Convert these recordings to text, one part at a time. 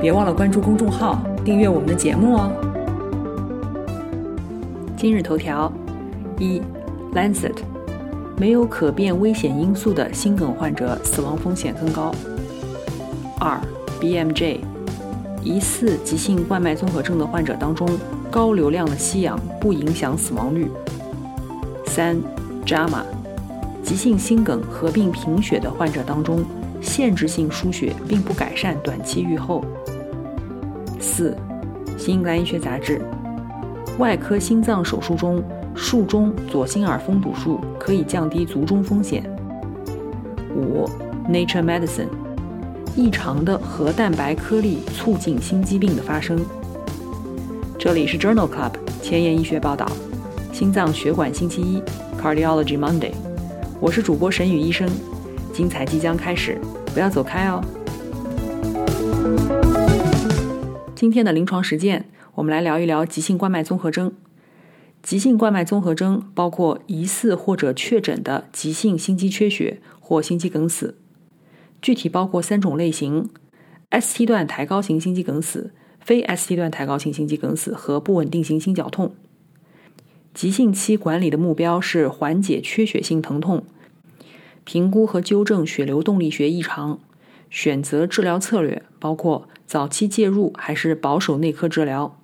别忘了关注公众号，订阅我们的节目哦。今日头条：一，Lancet，没有可变危险因素的心梗患者死亡风险更高。二，BMJ，疑似急性冠脉综合征的患者当中，高流量的吸氧不影响死亡率。三，JAMA，急性心梗合并贫血的患者当中，限制性输血并不改善短期预后。四，《新英格兰医学杂志》外科心脏手术中术中左心耳封堵术可以降低卒中风险。五，《Nature Medicine》异常的核蛋白颗粒促进心肌病的发生。这里是 Journal Club 前沿医学报道，心脏血管星期一 Cardiology Monday，我是主播沈宇医生，精彩即将开始，不要走开哦。今天的临床实践，我们来聊一聊急性冠脉综合征。急性冠脉综合征包括疑似或者确诊的急性心肌缺血或心肌梗死，具体包括三种类型：ST 段抬高型心肌梗死、非 ST 段抬高型心肌梗死和不稳定型心绞痛。急性期管理的目标是缓解缺血性疼痛，评估和纠正血流动力学异常。选择治疗策略包括早期介入还是保守内科治疗，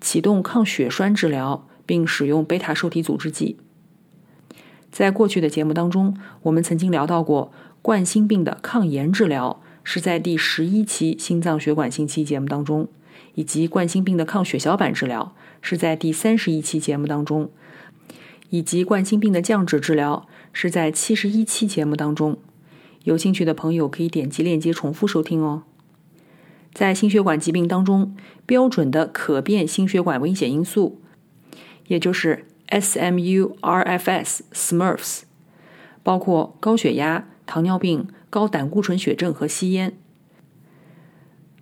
启动抗血栓治疗，并使用贝塔受体阻滞剂。在过去的节目当中，我们曾经聊到过冠心病的抗炎治疗，是在第十一期心脏血管星期节目当中，以及冠心病的抗血小板治疗是在第三十一期节目当中，以及冠心病的降脂治疗是在七十一期节目当中。有兴趣的朋友可以点击链接重复收听哦。在心血管疾病当中，标准的可变心血管危险因素，也就是 SMU-RFS (SMURFs)，包括高血压、糖尿病、高胆固醇血症和吸烟。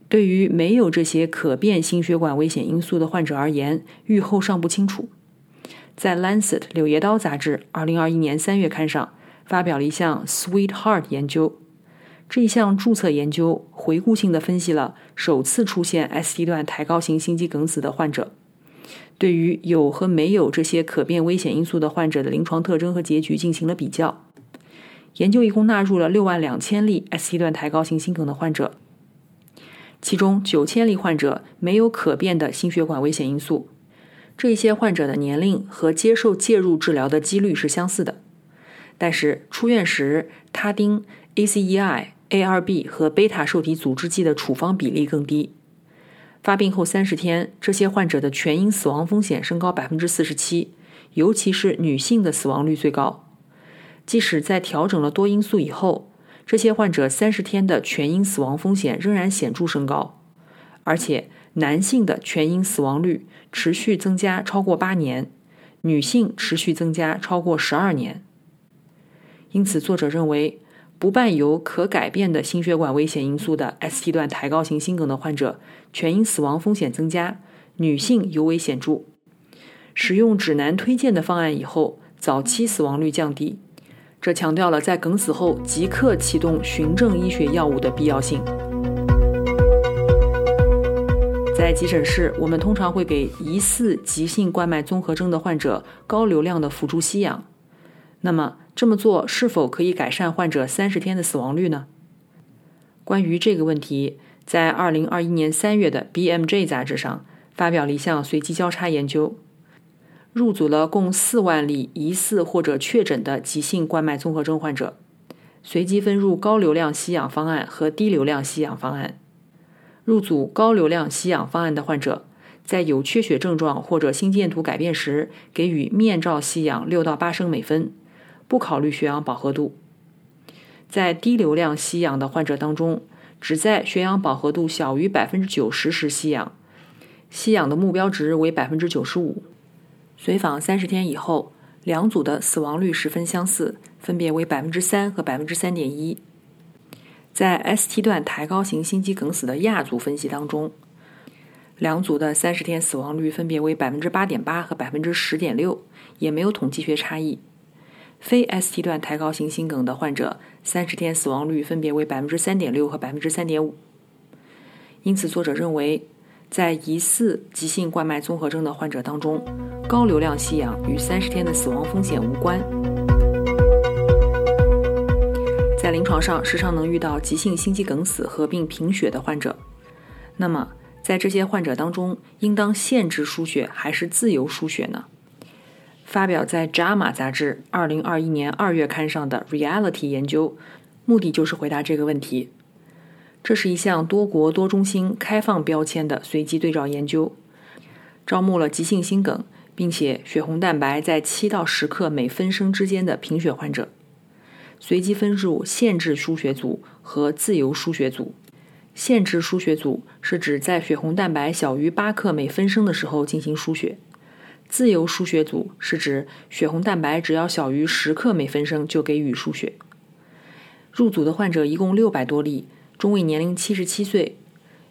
对于没有这些可变心血管危险因素的患者而言，预后尚不清楚。在《Lancet》柳叶刀杂志2021年3月刊上。发表了一项 Sweetheart 研究，这一项注册研究回顾性的分析了首次出现 ST 段抬高型心肌梗死的患者，对于有和没有这些可变危险因素的患者的临床特征和结局进行了比较。研究一共纳入了六万两千例 ST 段抬高型心梗的患者，其中九千例患者没有可变的心血管危险因素，这些患者的年龄和接受介入治疗的几率是相似的。但是出院时，他汀、ACEI、ARB 和贝塔受体阻滞剂的处方比例更低。发病后三十天，这些患者的全因死亡风险升高百分之四十七，尤其是女性的死亡率最高。即使在调整了多因素以后，这些患者三十天的全因死亡风险仍然显著升高，而且男性的全因死亡率持续增加超过八年，女性持续增加超过十二年。因此，作者认为，不伴有可改变的心血管危险因素的 ST 段抬高型心梗的患者，全因死亡风险增加，女性尤为显著。使用指南推荐的方案以后，早期死亡率降低。这强调了在梗死后即刻启动循证医学药物的必要性。在急诊室，我们通常会给疑似急性冠脉综合征的患者高流量的辅助吸氧。那么，这么做是否可以改善患者三十天的死亡率呢？关于这个问题，在二零二一年三月的 BMJ 杂志上发表了一项随机交叉研究，入组了共四万例疑似或者确诊的急性冠脉综合征患者，随机分入高流量吸氧方案和低流量吸氧方案。入组高流量吸氧方案的患者，在有缺血症状或者心电图改变时，给予面罩吸氧六到八升每分。不考虑血氧饱和度，在低流量吸氧的患者当中，只在血氧饱和度小于百分之九十时吸氧，吸氧的目标值为百分之九十五。随访三十天以后，两组的死亡率十分相似，分别为百分之三和百分之三点一。在 ST 段抬高型心肌梗死的亚组分析当中，两组的三十天死亡率分别为百分之八点八和百分之十点六，也没有统计学差异。非 ST 段抬高型心梗的患者，三十天死亡率分别为百分之三点六和百分之三点五。因此，作者认为，在疑似急性冠脉综合征的患者当中，高流量吸氧与三十天的死亡风险无关。在临床上，时常能遇到急性心肌梗死合并贫血的患者。那么，在这些患者当中，应当限制输血还是自由输血呢？发表在《JAMA》杂志2021年2月刊上的 Reality 研究，目的就是回答这个问题。这是一项多国多中心开放标签的随机对照研究，招募了急性心梗并且血红蛋白在7到10克每分升之间的贫血患者。随机分入限制输血组和自由输血组。限制输血组是指在血红蛋白小于八克每分升的时候进行输血；自由输血组是指血红蛋白只要小于十克每分升就给予输血。入组的患者一共六百多例，中位年龄七十七岁，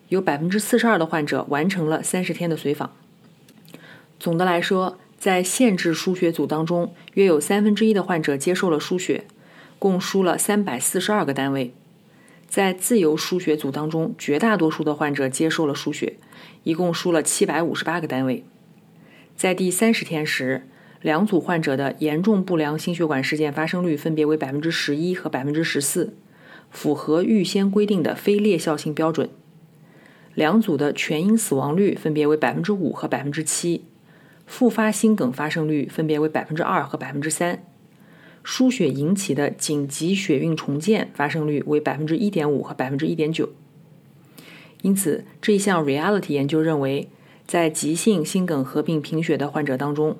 有百分之四十二的患者完成了三十天的随访。总的来说，在限制输血组当中，约有三分之一的患者接受了输血。共输了三百四十二个单位，在自由输血组当中，绝大多数的患者接受了输血，一共输了七百五十八个单位。在第三十天时，两组患者的严重不良心血管事件发生率分别为百分之十一和百分之十四，符合预先规定的非劣效性标准。两组的全因死亡率分别为百分之五和百分之七，复发心梗发生率分别为百分之二和百分之三。输血引起的紧急血运重建发生率为百分之一点五和百分之一点九。因此，这一项 Reality 研究认为，在急性心梗合并贫血的患者当中，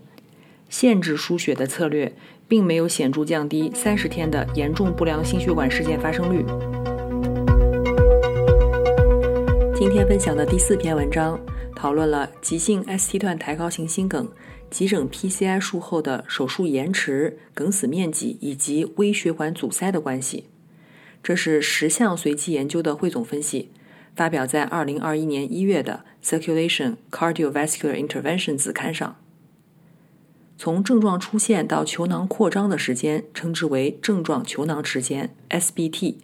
限制输血的策略并没有显著降低三十天的严重不良心血管事件发生率。今天分享的第四篇文章讨论了急性 ST 段抬高型心梗。急诊 PCI 术后的手术延迟、梗死面积以及微血管阻塞的关系，这是十项随机研究的汇总分析，发表在二零二一年一月的《Circulation Cardiovascular Intervention》子刊上。从症状出现到球囊扩张的时间称之为症状球囊时间 （SBT），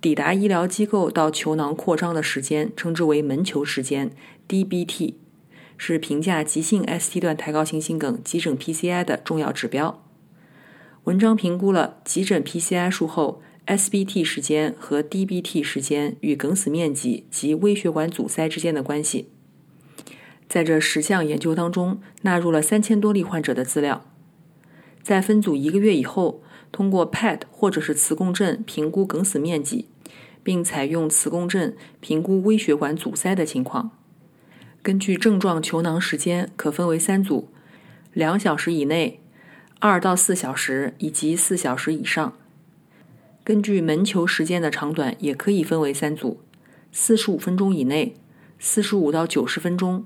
抵达医疗机构到球囊扩张的时间称之为门球时间 （DBT）。是评价急性 ST 段抬高型心梗急诊 PCI 的重要指标。文章评估了急诊 PCI 术后 SBT 时间和 DBT 时间与梗死面积及微血管阻塞之间的关系。在这十项研究当中，纳入了三千多例患者的资料。在分组一个月以后，通过 PET 或者是磁共振评估梗死面积，并采用磁共振评估微血管阻塞的情况。根据症状球囊时间可分为三组：两小时以内、二到四小时以及四小时以上。根据门球时间的长短也可以分为三组：四十五分钟以内、四十五到九十分钟、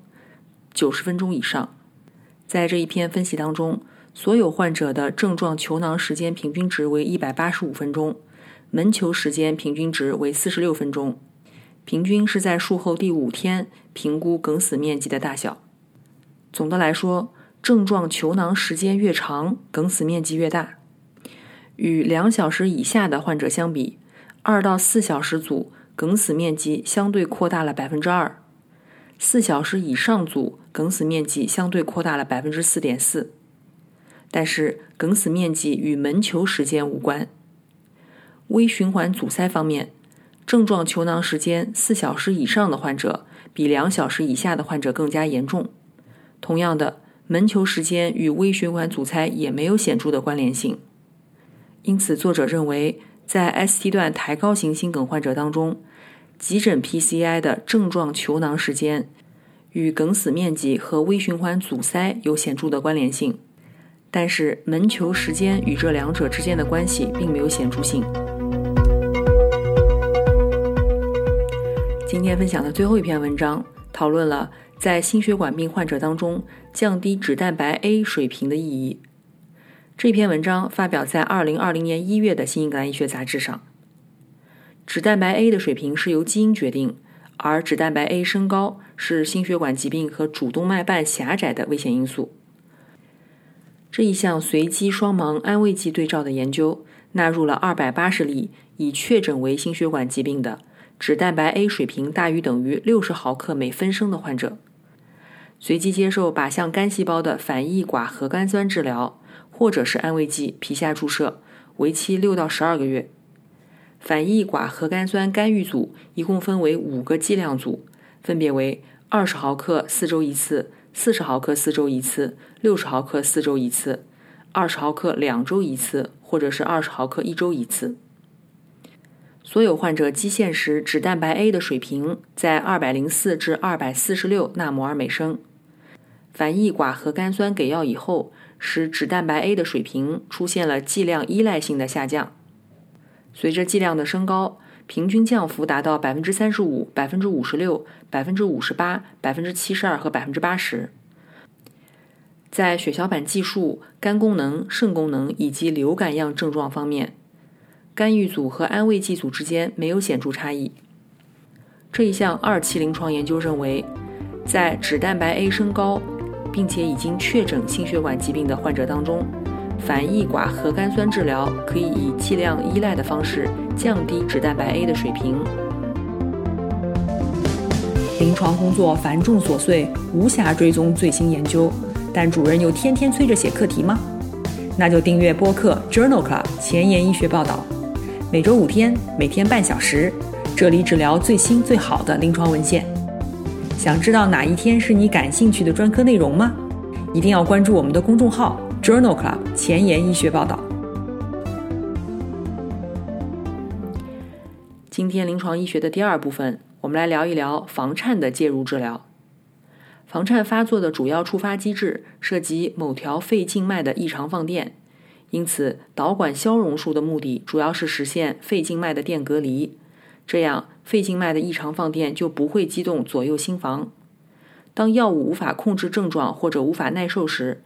九十分钟以上。在这一篇分析当中，所有患者的症状球囊时间平均值为一百八十五分钟，门球时间平均值为四十六分钟。平均是在术后第五天评估梗死面积的大小。总的来说，症状球囊时间越长，梗死面积越大。与两小时以下的患者相比，二到四小时组梗死面积相对扩大了百分之二，四小时以上组梗死面积相对扩大了百分之四点四。但是，梗死面积与门球时间无关。微循环阻塞方面。症状球囊时间四小时以上的患者，比两小时以下的患者更加严重。同样的，门球时间与微血管阻塞也没有显著的关联性。因此，作者认为，在 ST 段抬高型心梗患者当中，急诊 PCI 的症状球囊时间与梗死面积和微循环阻塞有显著的关联性，但是门球时间与这两者之间的关系并没有显著性。今天分享的最后一篇文章，讨论了在心血管病患者当中降低脂蛋白 A 水平的意义。这篇文章发表在2020年1月的《新英格兰医学杂志》上。脂蛋白 A 的水平是由基因决定，而脂蛋白 A 升高是心血管疾病和主动脉瓣狭窄的危险因素。这一项随机双盲安慰剂对照的研究，纳入了280例已确诊为心血管疾病的。脂蛋白 A 水平大于等于六十毫克每分升的患者，随机接受靶向肝细胞的反异寡核苷酸治疗，或者是安慰剂皮下注射，为期六到十二个月。反异寡核苷酸干预组一共分为五个剂量组，分别为二十毫克四周一次、四十毫克四周一次、六十毫克四周一次、二十毫克两周一次，或者是二十毫克一周一次。所有患者基线时脂蛋白 A 的水平在二百零四至二百四十六纳摩尔每升。反异寡核苷酸给药以后，使脂蛋白 A 的水平出现了剂量依赖性的下降。随着剂量的升高，平均降幅达到百分之三十五、百分之五十六、百分之五十八、百分之七十二和百分之八十。在血小板计数、肝功能、肾功能以及流感样症状方面。干预组和安慰剂组之间没有显著差异。这一项二期临床研究认为，在脂蛋白 A 升高，并且已经确诊心血管疾病的患者当中，反异寡核苷酸治疗可以以剂量依赖的方式降低脂蛋白 A 的水平。临床工作繁重琐碎，无暇追踪最新研究，但主任又天天催着写课题吗？那就订阅播客 Journal Club 前沿医学报道。每周五天，每天半小时，这里只聊最新最好的临床文献。想知道哪一天是你感兴趣的专科内容吗？一定要关注我们的公众号 Journal Club 前沿医学报道。今天临床医学的第二部分，我们来聊一聊房颤的介入治疗。房颤发作的主要触发机制涉及某条肺静脉的异常放电。因此，导管消融术的目的主要是实现肺静脉的电隔离，这样肺静脉的异常放电就不会激动左右心房。当药物无法控制症状或者无法耐受时，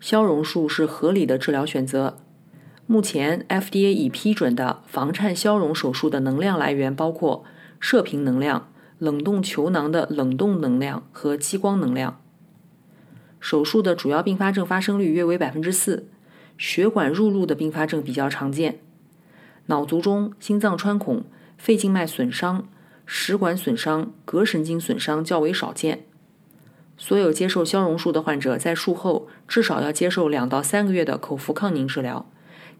消融术是合理的治疗选择。目前，FDA 已批准的房颤消融手术的能量来源包括射频能量、冷冻球囊的冷冻能量和激光能量。手术的主要并发症发生率约为百分之四。血管入路的并发症比较常见，脑卒中、心脏穿孔、肺静脉损伤、食管损伤、膈神经损伤较为少见。所有接受消融术的患者在术后至少要接受两到三个月的口服抗凝治疗，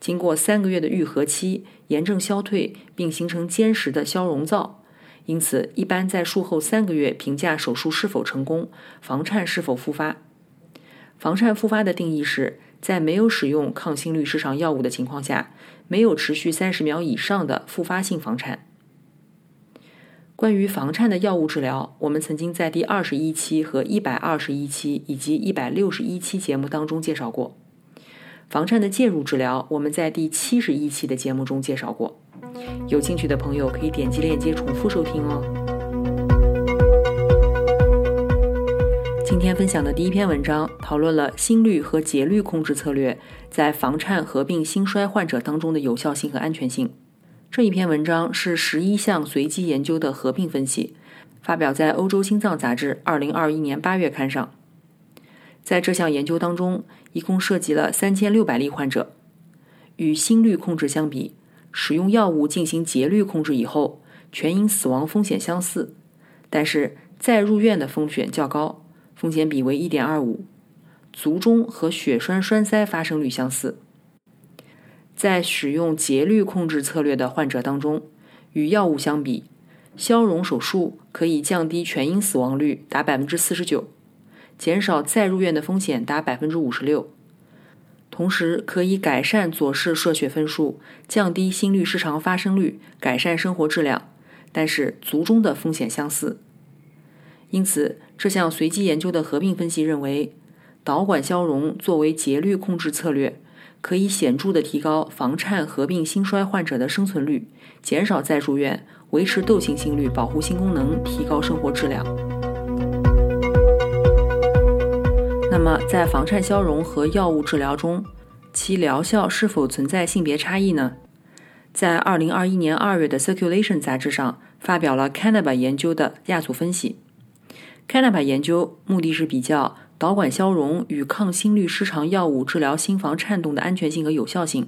经过三个月的愈合期，炎症消退并形成坚实的消融灶。因此，一般在术后三个月评价手术是否成功，房颤是否复发。房颤复发的定义是。在没有使用抗心律失常药物的情况下，没有持续三十秒以上的复发性房颤。关于房颤的药物治疗，我们曾经在第二十一期和一百二十一期以及一百六十一期节目当中介绍过。房颤的介入治疗，我们在第七十一期的节目中介绍过。有兴趣的朋友可以点击链接重复收听哦。今天分享的第一篇文章讨论了心率和节律控制策略在房颤合并心衰患者当中的有效性和安全性。这一篇文章是十一项随机研究的合并分析，发表在《欧洲心脏杂志》二零二一年八月刊上。在这项研究当中，一共涉及了三千六百例患者。与心率控制相比，使用药物进行节律控制以后，全因死亡风险相似，但是再入院的风险较高。风险比为一点二五，卒中和血栓栓塞发生率相似。在使用节律控制策略的患者当中，与药物相比，消融手术可以降低全因死亡率达百分之四十九，减少再入院的风险达百分之五十六，同时可以改善左室射血分数，降低心律失常发生率，改善生活质量。但是卒中的风险相似。因此，这项随机研究的合并分析认为，导管消融作为节律控制策略，可以显著的提高房颤合并心衰患者的生存率，减少再住院，维持窦性心率，保护心功能，提高生活质量。那么，在房颤消融和药物治疗中，其疗效是否存在性别差异呢？在二零二一年二月的《Circulation》杂志上发表了 Canaba 研究的亚组分析。Canaba 研究目的是比较导管消融与抗心律失常药物治疗心房颤动的安全性和有效性。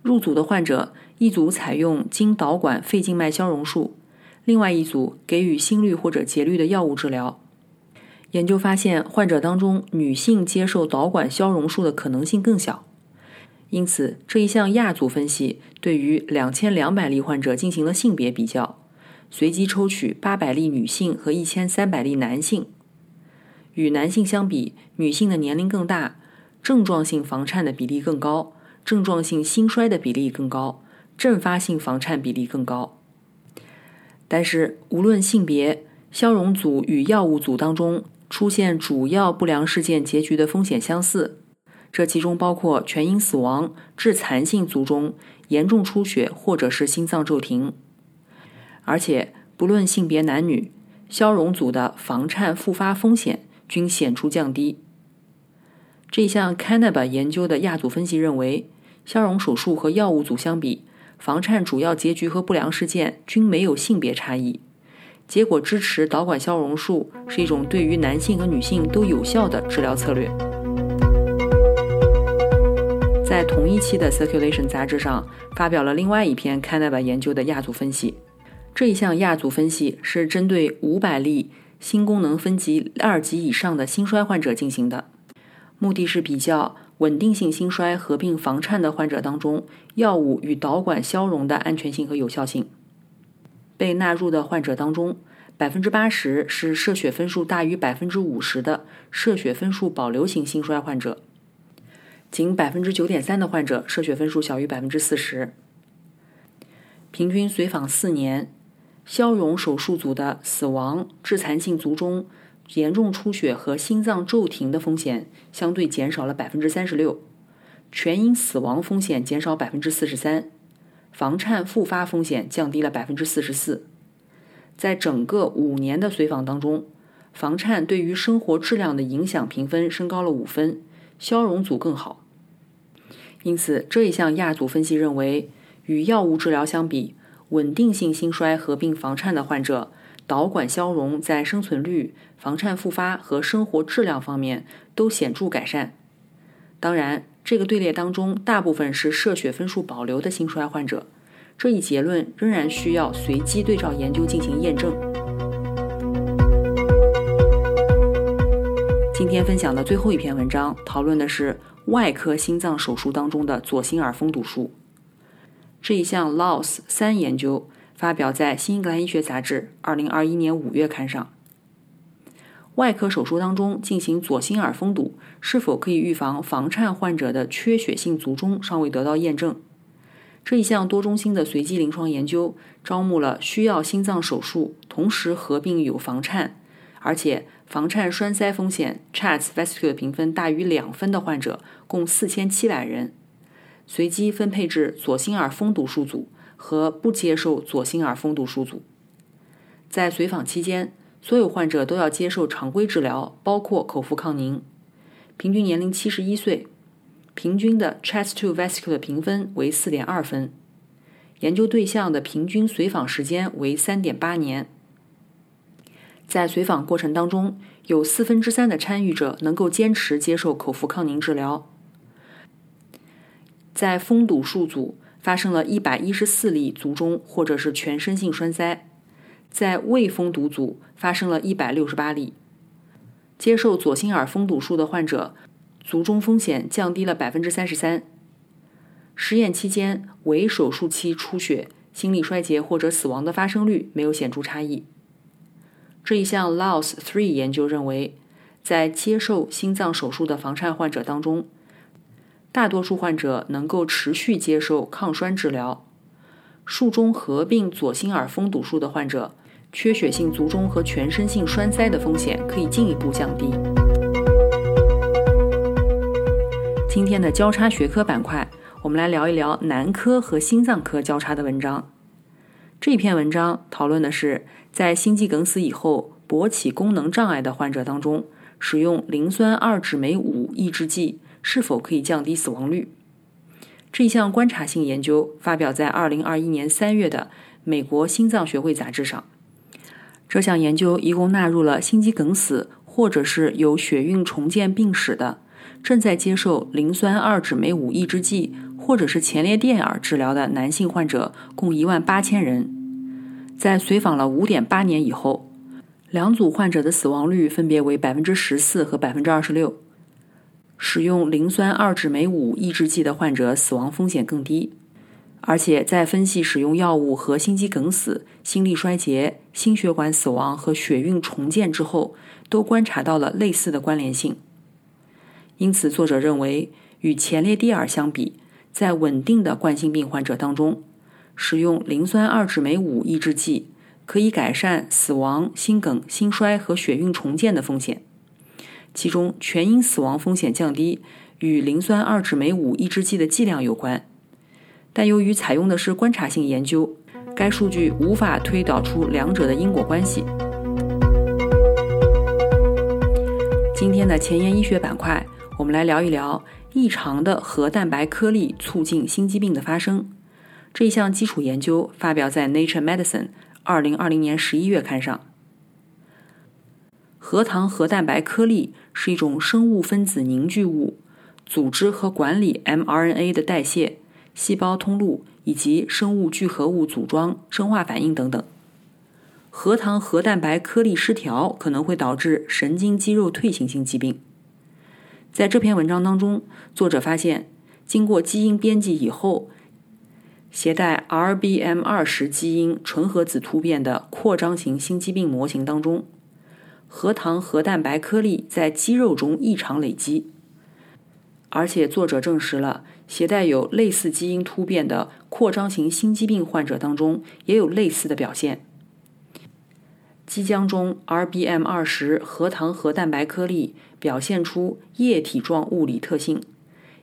入组的患者，一组采用经导管肺静脉消融术，另外一组给予心率或者节律的药物治疗。研究发现，患者当中女性接受导管消融术的可能性更小。因此，这一项亚组分析对于两千两百例患者进行了性别比较，随机抽取八百例女性和一千三百例男性。与男性相比，女性的年龄更大，症状性房颤的比例更高，症状性心衰的比例更高，阵发性房颤比例更高。但是，无论性别，消融组与药物组当中出现主要不良事件结局的风险相似。这其中包括全因死亡、致残性卒中、严重出血或者是心脏骤停，而且不论性别男女，消融组的房颤复发风险均显著降低。这项 Canaba 研究的亚组分析认为，消融手术和药物组相比，房颤主要结局和不良事件均没有性别差异，结果支持导管消融术是一种对于男性和女性都有效的治疗策略。在同一期的《Circulation》杂志上发表了另外一篇 Canaba 研究的亚组分析。这一项亚组分析是针对五百例心功能分级二级以上的心衰患者进行的，目的是比较稳定性心衰合并房颤的患者当中药物与导管消融的安全性和有效性。被纳入的患者当中，百分之八十是射血分数大于百分之五十的射血分数保留型心衰患者。仅百分之九点三的患者射血分数小于百分之四十。平均随访四年，消融手术组的死亡、致残性卒中、严重出血和心脏骤停的风险相对减少了百分之三十六，全因死亡风险减少百分之四十三，房颤复发风险降低了百分之四十四。在整个五年的随访当中，房颤对于生活质量的影响评分升高了五分，消融组更好。因此，这一项亚组分析认为，与药物治疗相比，稳定性心衰合并房颤的患者，导管消融在生存率、房颤复发和生活质量方面都显著改善。当然，这个队列当中大部分是射血分数保留的心衰患者，这一结论仍然需要随机对照研究进行验证。今天分享的最后一篇文章讨论的是。外科心脏手术当中的左心耳封堵术，这一项 LOS 三研究发表在《新英格兰医学杂志》二零二一年五月刊上。外科手术当中进行左心耳封堵是否可以预防房颤患者的缺血性卒中，尚未得到验证。这一项多中心的随机临床研究招募了需要心脏手术，同时合并有房颤，而且。房颤栓塞风险 （CHA·TS Vascular） 评分大于两分的患者共四千七百人，随机分配至左心耳封堵术组和不接受左心耳封堵术组。在随访期间，所有患者都要接受常规治疗，包括口服抗凝。平均年龄七十一岁，平均的 CHA·TS Vascular 评分为四点二分。研究对象的平均随访时间为三点八年。在随访过程当中，有四分之三的参与者能够坚持接受口服抗凝治疗。在封堵术组发生了一百一十四例卒中或者是全身性栓塞，在未封堵组发生了一百六十八例。接受左心耳封堵术的患者，卒中风险降低了百分之三十三。实验期间，为手术期出血、心力衰竭或者死亡的发生率没有显著差异。这一项 Laos Three 研究认为，在接受心脏手术的房颤患者当中，大多数患者能够持续接受抗栓治疗。术中合并左心耳封堵术的患者，缺血性卒中和全身性栓塞的风险可以进一步降低。今天的交叉学科板块，我们来聊一聊男科和心脏科交叉的文章。这篇文章讨论的是，在心肌梗死以后勃起功能障碍的患者当中，使用磷酸二酯酶五抑制剂是否可以降低死亡率。这项观察性研究发表在2021年3月的美国心脏学会杂志上。这项研究一共纳入了心肌梗死或者是有血运重建病史的。正在接受磷酸二酯酶五抑制剂或者是前列腺尔治疗的男性患者共一万八千人，在随访了五点八年以后，两组患者的死亡率分别为百分之十四和百分之二十六。使用磷酸二酯酶五抑制剂的患者死亡风险更低，而且在分析使用药物和心肌梗死、心力衰竭、心血管死亡和血运重建之后，都观察到了类似的关联性。因此，作者认为，与前列蒂尔相比，在稳定的冠心病患者当中，使用磷酸二酯酶五抑制剂可以改善死亡、心梗、心衰和血运重建的风险。其中，全因死亡风险降低与磷酸二酯酶五抑制剂的剂量有关。但由于采用的是观察性研究，该数据无法推导出两者的因果关系。今天的前沿医学板块。我们来聊一聊异常的核蛋白颗粒促进心肌病的发生。这项基础研究发表在《Nature Medicine》二零二零年十一月刊上。核糖核蛋白颗粒是一种生物分子凝聚物，组织和管理 mRNA 的代谢、细胞通路以及生物聚合物组装、生化反应等等。核糖核蛋白颗粒失调可能会导致神经肌肉退行性疾病。在这篇文章当中，作者发现，经过基因编辑以后，携带 RBM 二十基因纯合子突变的扩张型心肌病模型当中，核糖核蛋白颗粒在肌肉中异常累积，而且作者证实了，携带有类似基因突变的扩张型心肌病患者当中也有类似的表现。肌浆中 RBM 二十核糖核蛋白颗粒表现出液体状物理特性，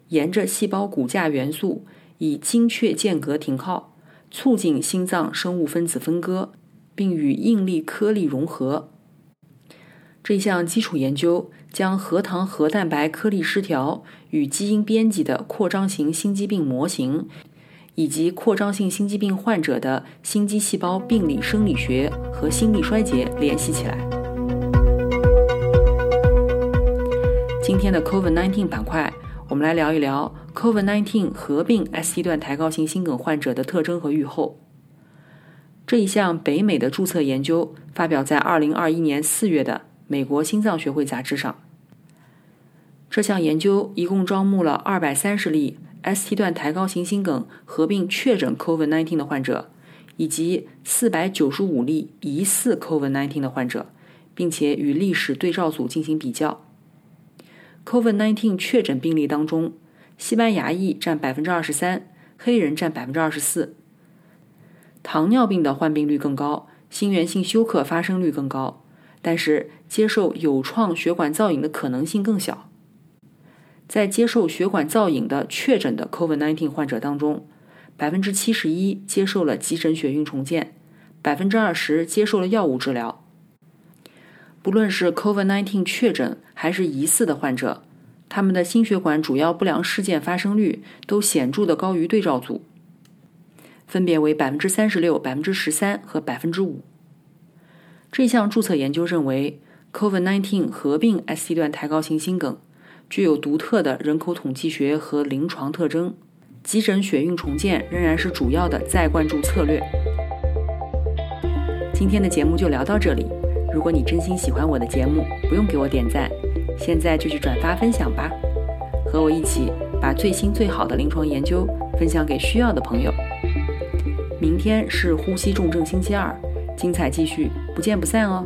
沿着细胞骨架元素以精确间隔停靠，促进心脏生物分子分割，并与应力颗粒融合。这项基础研究将核糖核蛋白颗粒失调与基因编辑的扩张型心肌病模型。以及扩张性心肌病患者的心肌细胞病理生理学和心力衰竭联系起来。今天的 COVID-19 板块，我们来聊一聊 COVID-19 合并 ST 段抬高型心梗患者的特征和预后。这一项北美的注册研究发表在2021年4月的美国心脏学会杂志上。这项研究一共招募了230例。ST 段抬高型心梗合并确诊 COVID-19 的患者，以及四百九十五例疑似 COVID-19 的患者，并且与历史对照组进行比较。COVID-19 确诊病例当中，西班牙裔占百分之二十三，黑人占百分之二十四。糖尿病的患病率更高，心源性休克发生率更高，但是接受有创血管造影的可能性更小。在接受血管造影的确诊的 COVID-19 患者当中，百分之七十一接受了急诊血运重建，百分之二十接受了药物治疗。不论是 COVID-19 确诊还是疑似的患者，他们的心血管主要不良事件发生率都显著的高于对照组，分别为百分之三十六、百分之十三和百分之五。这项注册研究认为，COVID-19 合并 ST 段抬高型心梗。具有独特的人口统计学和临床特征，急诊血运重建仍然是主要的再灌注策略。今天的节目就聊到这里。如果你真心喜欢我的节目，不用给我点赞，现在就去转发分享吧，和我一起把最新最好的临床研究分享给需要的朋友。明天是呼吸重症星期二，精彩继续，不见不散哦。